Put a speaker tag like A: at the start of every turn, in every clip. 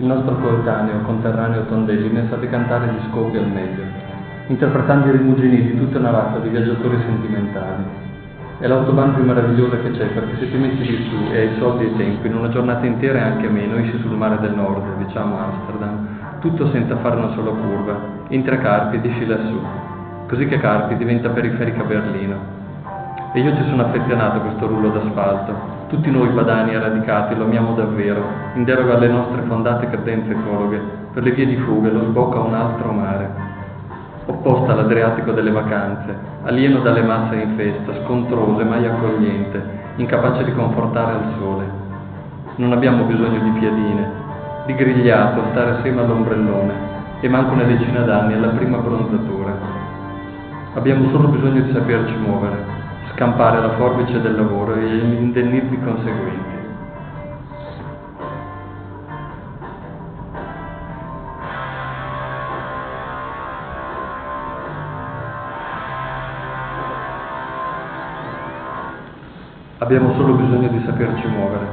A: il nostro coetaneo, conterraneo Tondelli, ne sa decantare gli scopi al meglio, interpretando i rimugini di tutta una razza di viaggiatori sentimentali. È l'autobahn più meravigliosa che c'è, perché se ti metti di su e hai soldi e tempo, in una giornata intera e anche meno, esci sul mare del nord, diciamo Amsterdam, tutto senza fare una sola curva, entri a Carpi ed esci lassù, così che Carpi diventa periferica Berlino. E io ci sono affezionato a questo rullo d'asfalto. Tutti noi padani radicati lo amiamo davvero, in deroga alle nostre fondate credenze ecologhe, per le vie di fuga lo sbocca a un altro mare. Opposta all'Adriatico delle vacanze, alieno dalle masse in festa, scontroso e mai accogliente, incapace di confortare al sole. Non abbiamo bisogno di piadine, di grigliato, stare assieme all'ombrellone, e manco una decina d'anni alla prima bronzatura. Abbiamo solo bisogno di saperci muovere, scampare la forbice del lavoro e gli indennizi conseguenti. Abbiamo solo bisogno di saperci muovere,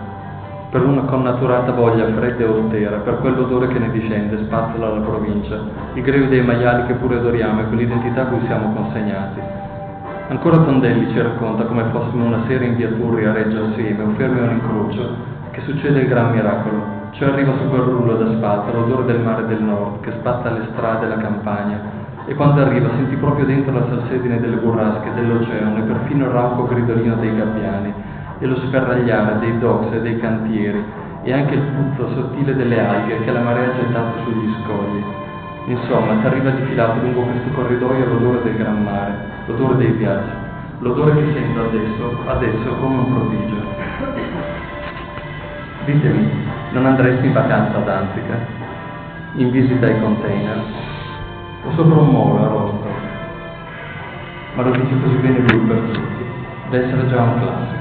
A: per una connaturata voglia fredda e austera, per quell'odore che ne discende, spazzola la provincia, il greve dei maiali che pure adoriamo e quell'identità a cui siamo consegnati. Ancora Tondelli ci racconta come fossimo una sera in via Turri a Reggio assieme o fermi a un incrocio, che succede il gran miracolo, cioè arriva su quel rullo d'asfalto l'odore del mare del nord che spazza le strade e la campagna, e quando arriva senti proprio dentro la salsedine delle burrasche, dell'oceano e perfino il rauco gridolino dei gabbiani e lo sferragliare dei docks e dei cantieri e anche il puzzo sottile delle alghe che la marea ha gettato sugli scogli. Insomma, ti arriva difilato lungo questo corridoio l'odore del gran mare, l'odore dei viaggi, l'odore che sento adesso, adesso come un prodigio. Ditemi, non andresti in vacanza ad Antica? In visita ai container? O sopra un molo a Rosto? Ma lo dice così bene lui per tutti, da essere già un classico.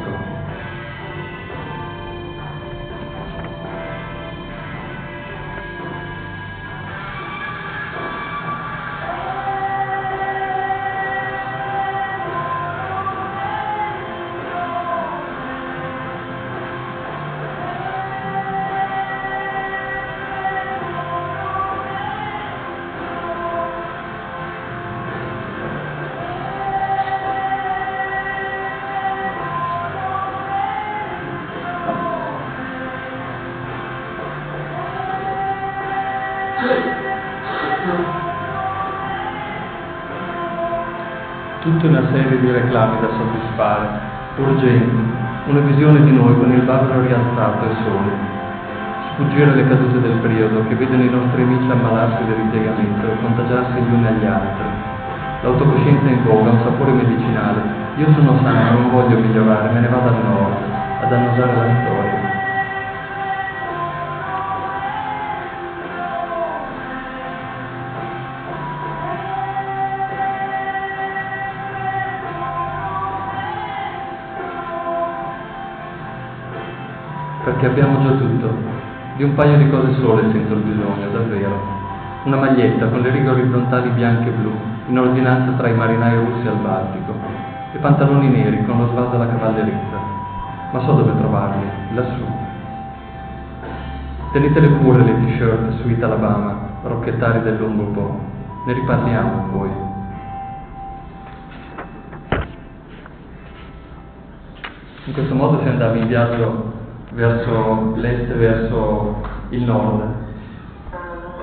A: Tutta una serie di reclami da soddisfare, urgenti, una visione di noi con il bavero rialzato e soli. Sfuggire le cadute del periodo che vedono i nostri amici ammalarsi del ripiegamento e contagiarsi gli uni agli altri. L'autocoscienza in voga, un sapore medicinale. Io sono sano, non voglio migliorare, me ne vado al nord, ad annusare la storia. Perché abbiamo già tutto. Di un paio di cose sole sento il bisogno, davvero. Una maglietta con le righe orizzontali bianche e blu, in ordinanza tra i marinai russi al Baltico, e pantaloni neri con lo svaso alla cavallerizza. Ma so dove trovarli, lassù. Tenetele pure le t-shirt Sweet Alabama, rocchettari del lungo po'. Ne riparliamo poi. In questo modo si andava in viaggio verso l'est e verso il nord.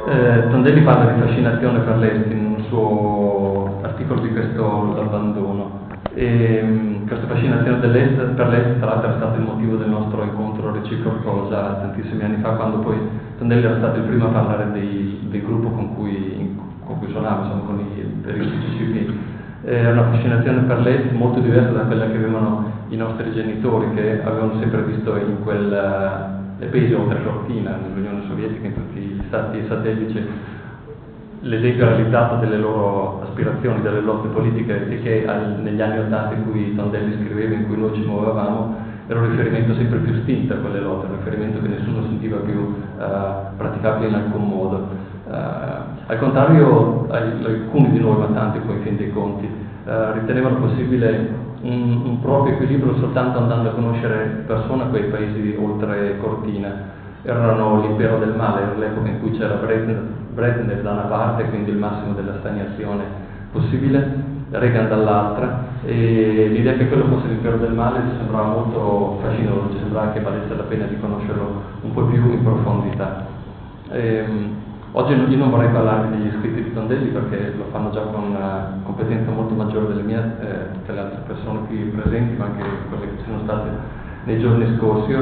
A: Eh, Tondelli parla di fascinazione per l'est in un suo articolo di questo l'abbandono. E, um, questa fascinazione dell'est, per l'est tra l'altro è stato il motivo del nostro incontro reciproco già tantissimi anni fa quando poi Tondelli era stato il primo a parlare dei, del gruppo con cui, con cui suonava, insomma con i periodici CCP è una fascinazione per l'est molto diversa da quella che avevano i nostri genitori che avevano sempre visto in quel eh, oltre cortina, nell'Unione Sovietica, in tutti gli stati satelliti, l'esempio realizzato delle loro aspirazioni, delle lotte politiche e che al, negli anni Ottanta in cui Tondelli scriveva, in cui noi ci muovevamo, era un riferimento sempre più spinto a quelle lotte, un riferimento che nessuno sentiva più uh, praticabile in alcun modo. Uh, al contrario, alcuni di noi, ma tanti poi in fin dei conti, uh, ritenevano possibile un, un, proprio equilibrio soltanto andando a conoscere persone a quei paesi oltre Cortina. erano l'impero del male, era l'epoca in cui c'era Brezhnev da una parte, quindi il massimo della stagnazione possibile, Reagan dall'altra, e l'idea che quello fosse l'impero del male ci sembrava molto fascinoso, ci sembrava che valesse la pena di conoscerlo un po' più in profondità. Ehm, oggi io non vorrei parlarvi degli scritti di Tondelli perché lo fanno già con una competenza molto maggiore delle mie, eh, tutte le altre persone qui presenti, ma anche quelle che ci sono state nei giorni scorsi.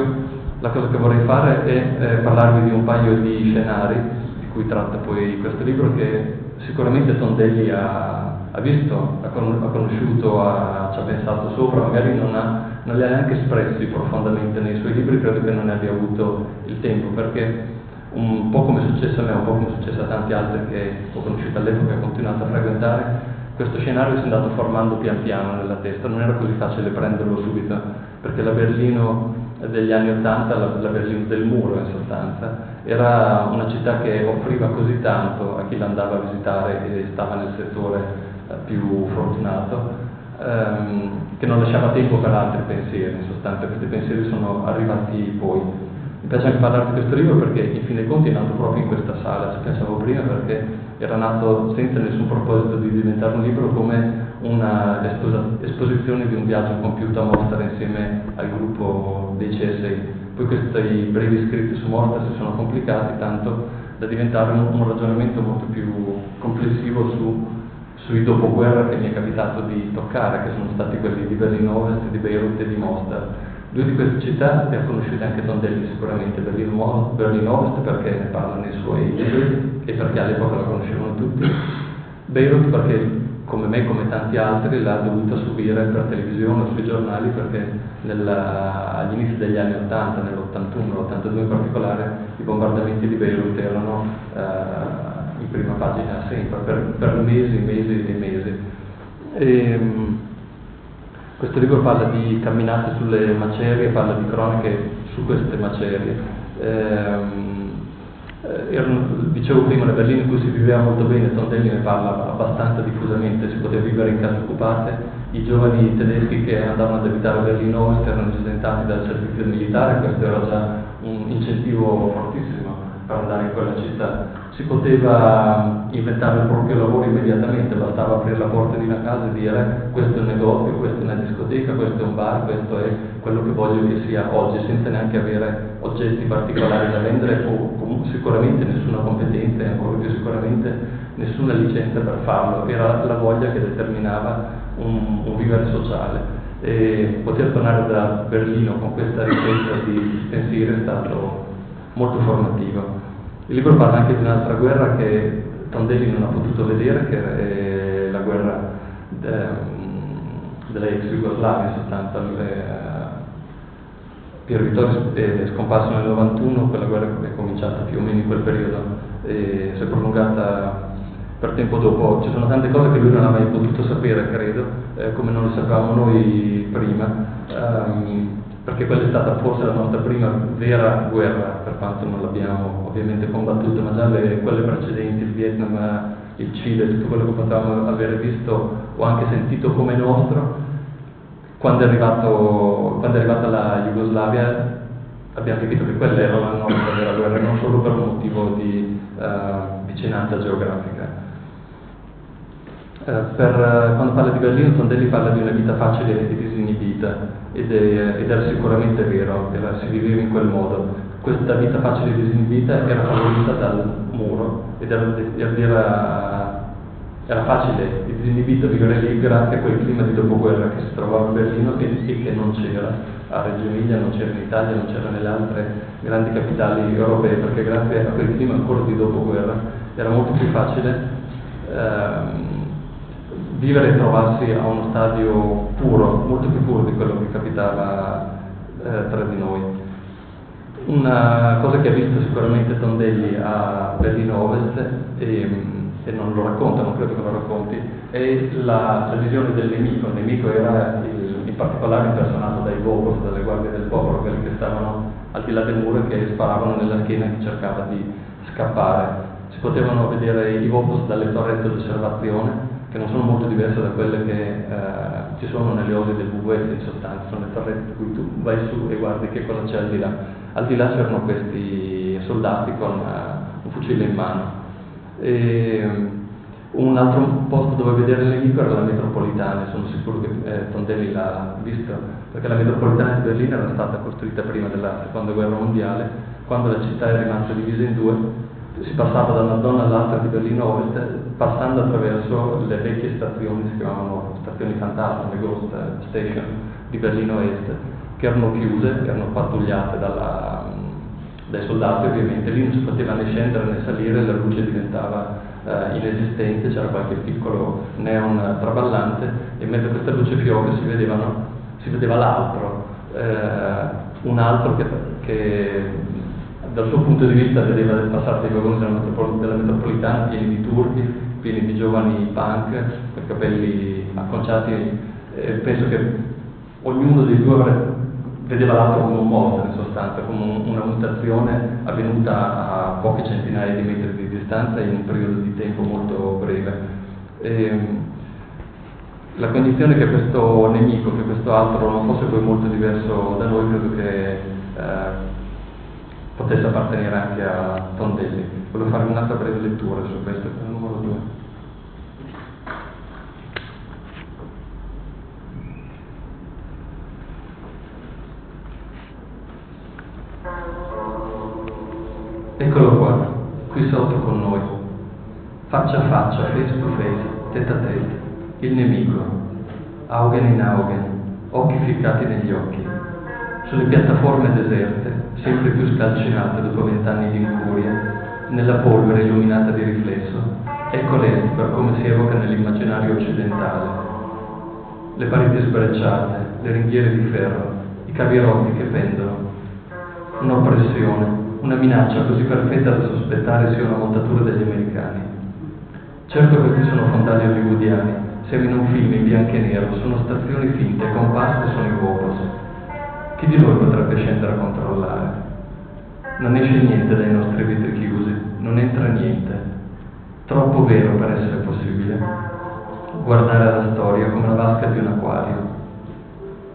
A: La cosa che vorrei fare è eh, parlarvi di un paio di scenari di cui tratta poi questo libro che sicuramente Tondelli ha, ha visto, ha, conosciuto, ha, ci ha pensato sopra, magari non, ha, non li ha neanche espressi profondamente nei suoi libri, credo che non ne abbia avuto il tempo, perché un po' come è successo a me, un po' come è successo a tanti altri che ho conosciuto all'epoca e ho continuato a frequentare, questo scenario si è andato formando pian piano nella testa, non era così facile prenderlo subito, perché la Berlino degli anni Ottanta, la, la Berlino del muro in sostanza, era una città che offriva così tanto a chi l'andava a visitare e stava nel settore eh, più fortunato, ehm, che non lasciava tempo per altri pensieri, in sostanza questi pensieri sono arrivati poi. Mi piace anche parlare di questo libro perché in fin dei conti è nato proprio in questa sala, ci pensavo prima perché era nato senza nessun proposito di diventare un libro come una esposizione di un viaggio compiuto a Mostra insieme al gruppo dei CSI. Poi questi brevi scritti su Mostra si sono complicati tanto da diventare un, un ragionamento molto più complessivo su, sui dopoguerra che mi è capitato di toccare, che sono stati quelli di Berlino Ovest, di Beirut e di Mostar. Due di queste città le ha conosciute anche Tondelli sicuramente, Berlino, Berlino Ovest perché ne parla nei suoi libri e perché all'epoca la conoscevano tutti, Beirut perché come me, come tanti altri, l'ha dovuta subire per televisione o sui giornali perché nella, agli inizi degli anni 80, nell'81, l'82 in particolare, i bombardamenti di Beirut erano eh, in prima pagina sempre, per, per mesi, mesi e mesi. E, ehm, questo libro parla di camminate sulle macerie, parla di croniche su queste macerie. Eh, eh, erano, dicevo prima, le berline in cui si viveva molto bene, Tondelli ne parla abbastanza diffusamente, si poteva vivere in case occupate, i giovani tedeschi che andavano ad abitare a Berlino Ovest erano esentati dal servizio militare, questo era già un incentivo per andare in quella città. Si poteva inventare il proprio lavoro immediatamente, bastava aprire la porta di una casa e dire questo è un negozio, questa è una discoteca, questo è un bar, questo è quello che voglio che sia oggi, senza neanche avere oggetti particolari da vendere o comunque sicuramente nessuna competenza e ancora più sicuramente nessuna licenza per farlo, era la voglia che determinava un, un vivere sociale. E poter tornare da Berlino con questa ricerca di pensiero è stato molto formativo. Il libro parla anche di un'altra guerra che Tondelli non ha potuto vedere, che è la guerra ehm, della ex Jugoslavia, in sostanza. Eh, Piero Vittorio è scomparso nel 91, quella guerra è cominciata più o meno in quel periodo e si è prolungata per tempo dopo. Ci sono tante cose che lui non ha mai potuto sapere, credo, eh, come non le sapevamo noi prima. Um, perché quella è stata forse la nostra prima vera guerra, per quanto non l'abbiamo ovviamente combattuta, ma già le, quelle precedenti, il Vietnam, il Cile, tutto quello che potevamo avere visto o anche sentito come nostro, quando è, arrivato, quando è arrivata la Jugoslavia abbiamo capito che quella era la nostra vera guerra, non solo per un motivo di uh, vicinanza geografica. Uh, per, uh, quando parla di Berlino, Tondelli parla di una vita facile e disinibita ed, è, ed era sicuramente vero, era, si viveva in quel modo. Questa vita facile e disinibita era favorita dal muro ed era, era, era facile e disinibito vivere lì grazie a quel clima di dopoguerra che si trovava a Berlino e, e che non c'era a Reggio Emilia, non c'era in Italia, non c'era nelle altre grandi capitali europee, perché grazie a quel clima ancora di dopoguerra era molto più facile ehm, vivere e trovarsi a uno stadio puro, molto più puro di quello che capitava eh, tra di noi. Una cosa che ha visto sicuramente Tondelli a Berlino Ovest, e, e non lo racconta, non credo che lo racconti, è la, la visione del nemico. Il nemico era il, in particolare impersonato dai Bogos, dalle guardie del popolo, quelli che stavano al di là del muro e che sparavano nella schiena chi cercava di scappare. Si potevano vedere i Vopos dalle torrette d'osservazione che non sono molto diverse da quelle che eh, ci sono nelle ore del WWF in sostanza, sono le torrette in cui tu vai su e guardi che cosa c'è al di là. Al di là c'erano questi soldati con uh, un fucile in mano. E, un altro posto dove vedere il nemico era la metropolitana, sono sicuro che eh, Tondelli l'ha visto, perché la metropolitana di Berlino era stata costruita prima della seconda guerra mondiale, quando la città è rimasta divisa in due, si passava da una zona all'altra di Berlino Ovest, passando attraverso le vecchie stazioni, si chiamavano stazioni fantasma, le ghost station di Berlino Est, che erano chiuse, erano pattugliate dalla, dai soldati ovviamente, lì non si poteva né scendere né salire, la luce diventava eh, inesistente, c'era qualche piccolo neon traballante e mentre questa luce fioca si, vedevano, si vedeva l'altro, eh, un altro che, che, dal suo punto di vista vedeva del passato dei vagoni della metropolitana pieni di turchi, pieni di giovani punk, con capelli acconciati e penso che ognuno dei due vedeva l'altro come un mostro in sostanza, come una mutazione avvenuta a poche centinaia di metri di distanza in un periodo di tempo molto breve. E, ehm, la condizione che questo nemico, che questo altro non fosse poi molto diverso da noi, credo che eh, potesse appartenere anche a Tondelli. Volevo fare un'altra breve lettura su questo, numero 2. Eccolo qua, qui sotto con noi, faccia a faccia, face to face, tête a tête, il nemico, Augen in Augen, occhi ficcati negli occhi, sulle piattaforme deserte, sempre più scalcinate dopo vent'anni di incuria, nella polvere illuminata di riflesso, ecco per come si evoca nell'immaginario occidentale. Le pareti sbrecciate, le ringhiere di ferro, i cavi rotti che pendono, un'oppressione, una minaccia così perfetta da sospettare sia una montatura degli americani. Certo questi sono fondali hollywoodiani, siamo in un film in bianco e nero, sono stazioni finte, compasse sono i Vopos. Chi di noi potrebbe scendere a controllare? Non esce niente dai nostri vetri chiusi, non entra niente. Troppo vero per essere possibile. Guardare la storia come la vasca di un acquario.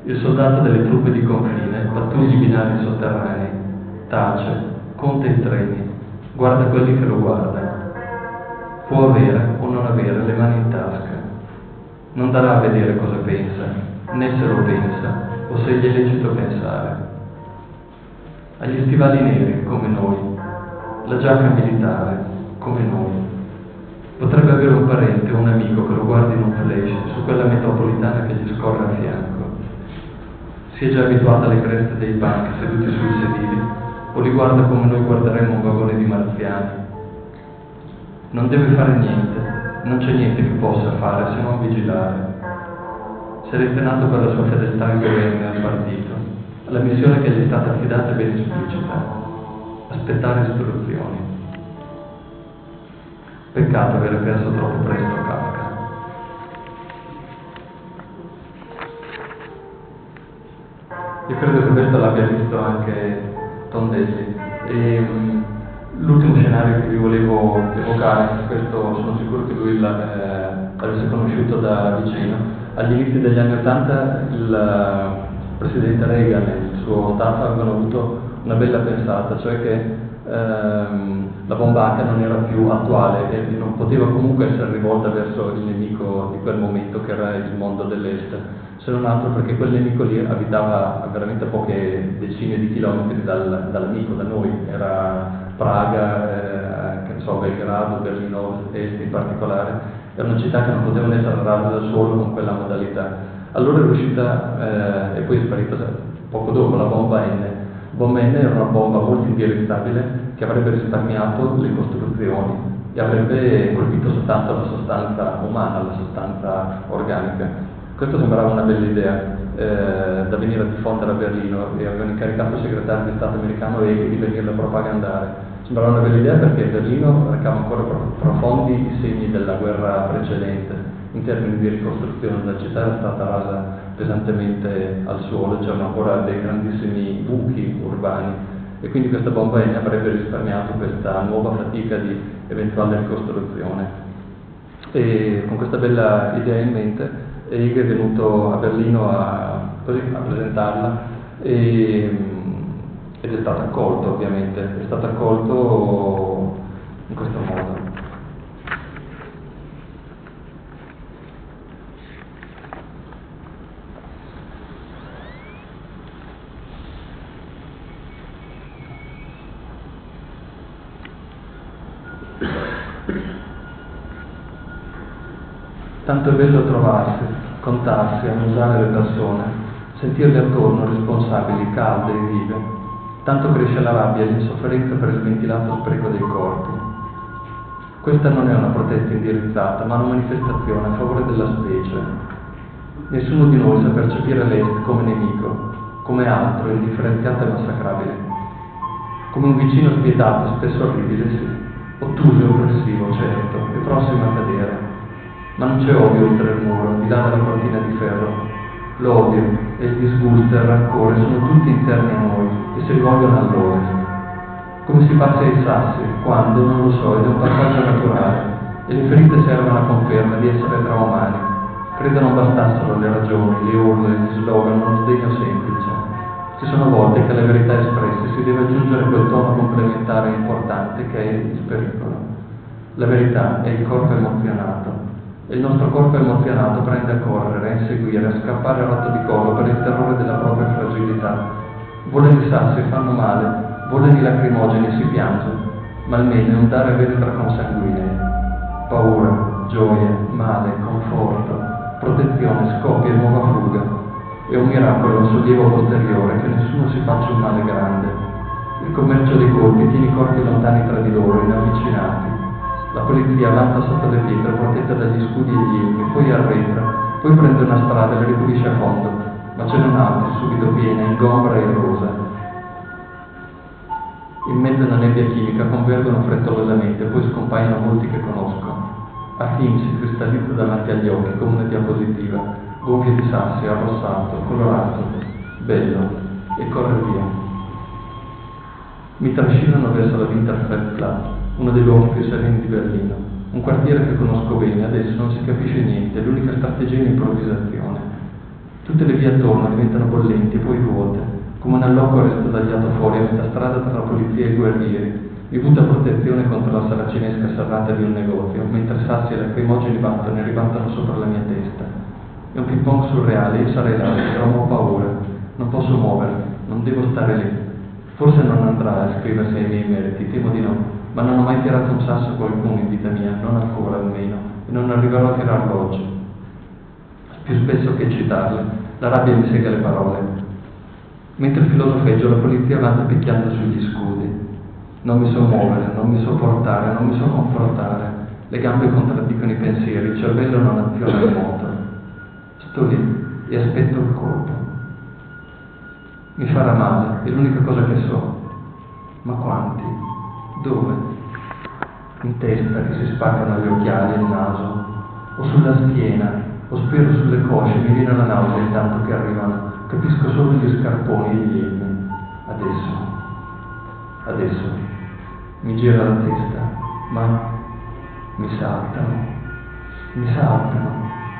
A: Il soldato delle truppe di confine pattugli i binari sotterranei, tace, conta i treni, guarda quelli che lo guardano. Può avere o non avere le mani in tasca. Non darà a vedere cosa pensa, né se lo pensa se gli è lecito pensare. Ha gli stivali neri, come noi, la giacca militare, come noi. Potrebbe avere un parente o un amico che lo guardi in un flash su quella metropolitana che gli scorre a fianco. Si è già abituata alle creste dei banchi seduti sui sedili o li guarda come noi guarderemmo un vagone di marziani. Non deve fare niente, non c'è niente che possa fare se non vigilare. Sarebbe nato per la sua fedeltà al governo e al partito. La missione che gli è stata affidata è ben esplicita, aspettare istruzioni. Peccato aver perso troppo presto Kafka. Io credo che questo l'abbia visto anche Tondelli. E, um, l'ultimo scenario che vi volevo evocare, questo sono sicuro che lui l'avesse eh, conosciuto da vicino, agli inizi degli anni Ottanta il uh, presidente Reagan e il suo staff avevano avuto una bella pensata, cioè che ehm, la bomba H non era più attuale e non poteva comunque essere rivolta verso il nemico di quel momento che era il mondo dell'Est. Se non altro perché quel nemico lì abitava veramente a poche decine di chilometri dal, dall'amico, da noi, era Praga, eh, che so, Belgrado, Berlino Est in particolare, era una città che non potevano essere rase da solo con quella modalità. Allora è riuscita, eh, e poi è sparita poco dopo, la bomba N. Bomba N era una bomba molto indirizzabile che avrebbe risparmiato le costruzioni e avrebbe colpito soltanto la sostanza umana, la sostanza organica. Questo sembrava una bella idea eh, da venire a diffondere a Berlino e avevano incaricato il segretario di Stato americano Haig di venirla a propagandare. Sembrava una bella idea perché Berlino recava ancora profondi segni della guerra precedente in termini di ricostruzione. La città era stata rasa pesantemente al suolo, c'erano ancora dei grandissimi buchi urbani e quindi questa bomba avrebbe risparmiato questa nuova fatica di eventuale ricostruzione. E con questa bella idea in mente Eig è venuto a Berlino a, a presentarla e, ed è stato accolto ovviamente, è stato accolto in questo modo. Tanto è bello trovarsi, contarsi, annusare le persone, sentirle attorno responsabili, calde e vive Tanto cresce la rabbia e l'insofferenza per il ventilato spreco dei corpi. Questa non è una protesta indirizzata, ma una manifestazione a favore della specie. Nessuno di noi sa percepire l'Est come nemico, come altro, indifferenziato e massacrabile. Come un vicino spietato, spesso orribile, sì, ottuso e oppressivo, certo, e prossimo a cadere ma non c'è odio oltre il muro, di là della cortina di ferro. L'odio e il disgusto e il rancore sono tutti interni a noi e si rivolgono all'ovest. Come si passa ai sassi, quando, non lo so, ed è un passaggio naturale, e le ferite servono a conferma di essere tra umani. Credo non bastassero le ragioni, le urle, gli slogan, uno sdegno semplice. Ci sono volte che alle verità espresse si deve aggiungere quel tono complementare e importante che è il pericolo. La verità è il corpo emozionato, il nostro corpo emozionato prende a correre, a inseguire, a scappare a rotto di collo per il terrore della propria fragilità. Voleni sassi fanno male, voleni lacrimogeni si piange, ma almeno è un dare e vendere consanguinei. Paura, gioia, male, conforto, protezione, scoppia e nuova fuga. È un miracolo, un sollievo posteriore, che nessuno si faccia un male grande. Il commercio dei colpi tiene i corpi lontani tra di loro, inavvicinati la polizia avanza sotto le pietre protetta dagli scudi e gli elmi, poi arretra, poi prende una strada e la ripulisce a fondo, ma ce n'è un'altra subito piena, ingombra e rosa. In mezzo alla nebbia chimica convergono frettolosamente, poi scompaiono molti che conosco. A film si cristallizza davanti agli occhi come una diapositiva, gonfia di sassi, arrossato, colorato, bello, e corre via. Mi trascinano verso la Winterfeldplatz, uno dei luoghi più sereni di Berlino, un quartiere che conosco bene, adesso non si capisce niente, l'unica strategia è l'improvvisazione. Tutte le vie attorno diventano bollenti, poi vuote, come un alloco resta tagliato fuori a metà strada tra la polizia e i guerrieri, butta protezione contro la saracinesca serrata di un negozio, mentre sassi e lacrimogeni battono e ribaltano sopra la mia testa. È un ping pong surreale, io sarei là, però ho paura, non posso muovermi, non devo stare lì. Forse non andrà a scriversi ai miei meriti, temo di no ma non ho mai tirato un sasso a qualcuno in vita mia, non ancora almeno, e non arriverò a tirarlo oggi. Più spesso che citarle, la rabbia mi sega le parole. Mentre filosofeggio, la polizia avanza picchiando sugli scudi. Non mi so muovere, non mi so portare, non mi so confortare. Le gambe contraddicono i pensieri, il cervello non aziona il moto. Sto lì e aspetto il colpo. Mi farà male, è l'unica cosa che so. Ma quanti? Dove? In testa che si spaccano gli occhiali e il naso, o sulla schiena, o spero sulle cosce, mi viene la nausea intanto che arrivano, capisco solo gli scarponi e gli elmi. Adesso, adesso, mi gira la testa, ma mi saltano, mi saltano,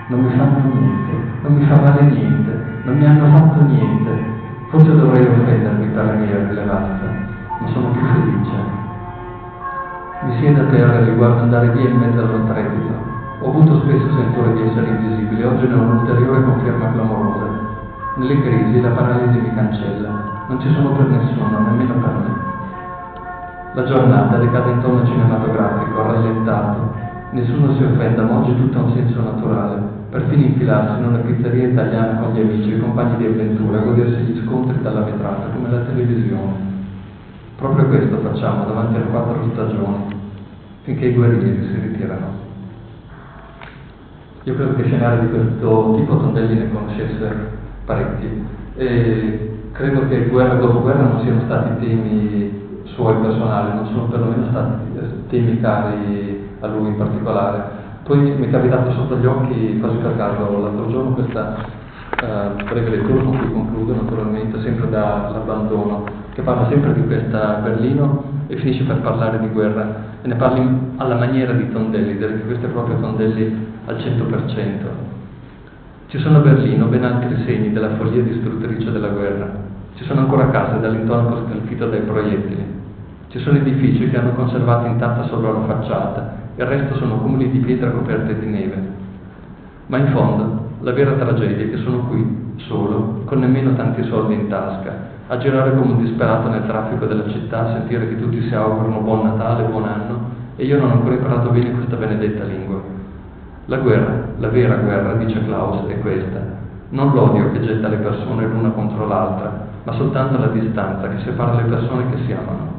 A: non mi fanno niente, non mi fa male niente, non mi hanno fatto niente. Forse dovrei offendermi per la mia rilevanza, ma sono più felice. Mi siedo a terra e li guardo andare via in mezzo allo trepito. Ho avuto spesso sentore di essere invisibile, oggi ne ho un'ulteriore conferma clamorosa. Nelle crisi la paralisi mi cancella, non ci sono per nessuno, nemmeno per me. La giornata decade in tono cinematografico, rallentato. Nessuno si offenda, ma oggi tutto ha un senso naturale. Perfino infilarsi in una pizzeria italiana con gli amici e compagni di avventura, godersi gli scontri dalla vetrata, come la televisione. Proprio questo facciamo davanti alle quattro stagioni, finché i guerrieri si ritirano. Io credo che scenari di questo tipo Tondelli ne conoscesse parecchi e credo che guerra dopo guerra non siano stati temi suoi personali, non sono perlomeno stati temi cari a lui in particolare. Poi mi è capitato sotto gli occhi, quasi per caso, l'altro giorno questa uh, breve lettura con cui concludo naturalmente, sempre dall'abbandono che parla sempre di questa Berlino e finisce per parlare di guerra e ne parli alla maniera di Tondelli, che questo è proprio Tondelli al 100%. Ci sono a Berlino ben altri segni della follia distruttrice della guerra. Ci sono ancora case dall'intorno scalfite dai proiettili. Ci sono edifici che hanno conservato intatta solo la facciata, il resto sono cumuli di pietra coperte di neve. Ma in fondo, la vera tragedia è che sono qui, solo, con nemmeno tanti soldi in tasca, a girare come un disperato nel traffico della città, a sentire che tutti si augurano buon Natale, buon anno e io non ho ancora imparato bene questa benedetta lingua. La guerra, la vera guerra, dice Klaus, è questa. Non l'odio che getta le persone l'una contro l'altra, ma soltanto la distanza che separa le persone che si amano.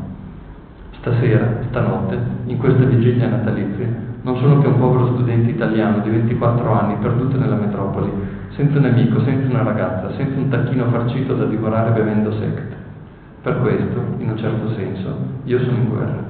A: Stasera, stanotte, in questa vigilia natalizia, non sono che un povero studente italiano di 24 anni perduto nella metropoli, senza un amico, senza una ragazza, senza un tacchino farcito da divorare bevendo sect. Per questo, in un certo senso, io sono in guerra.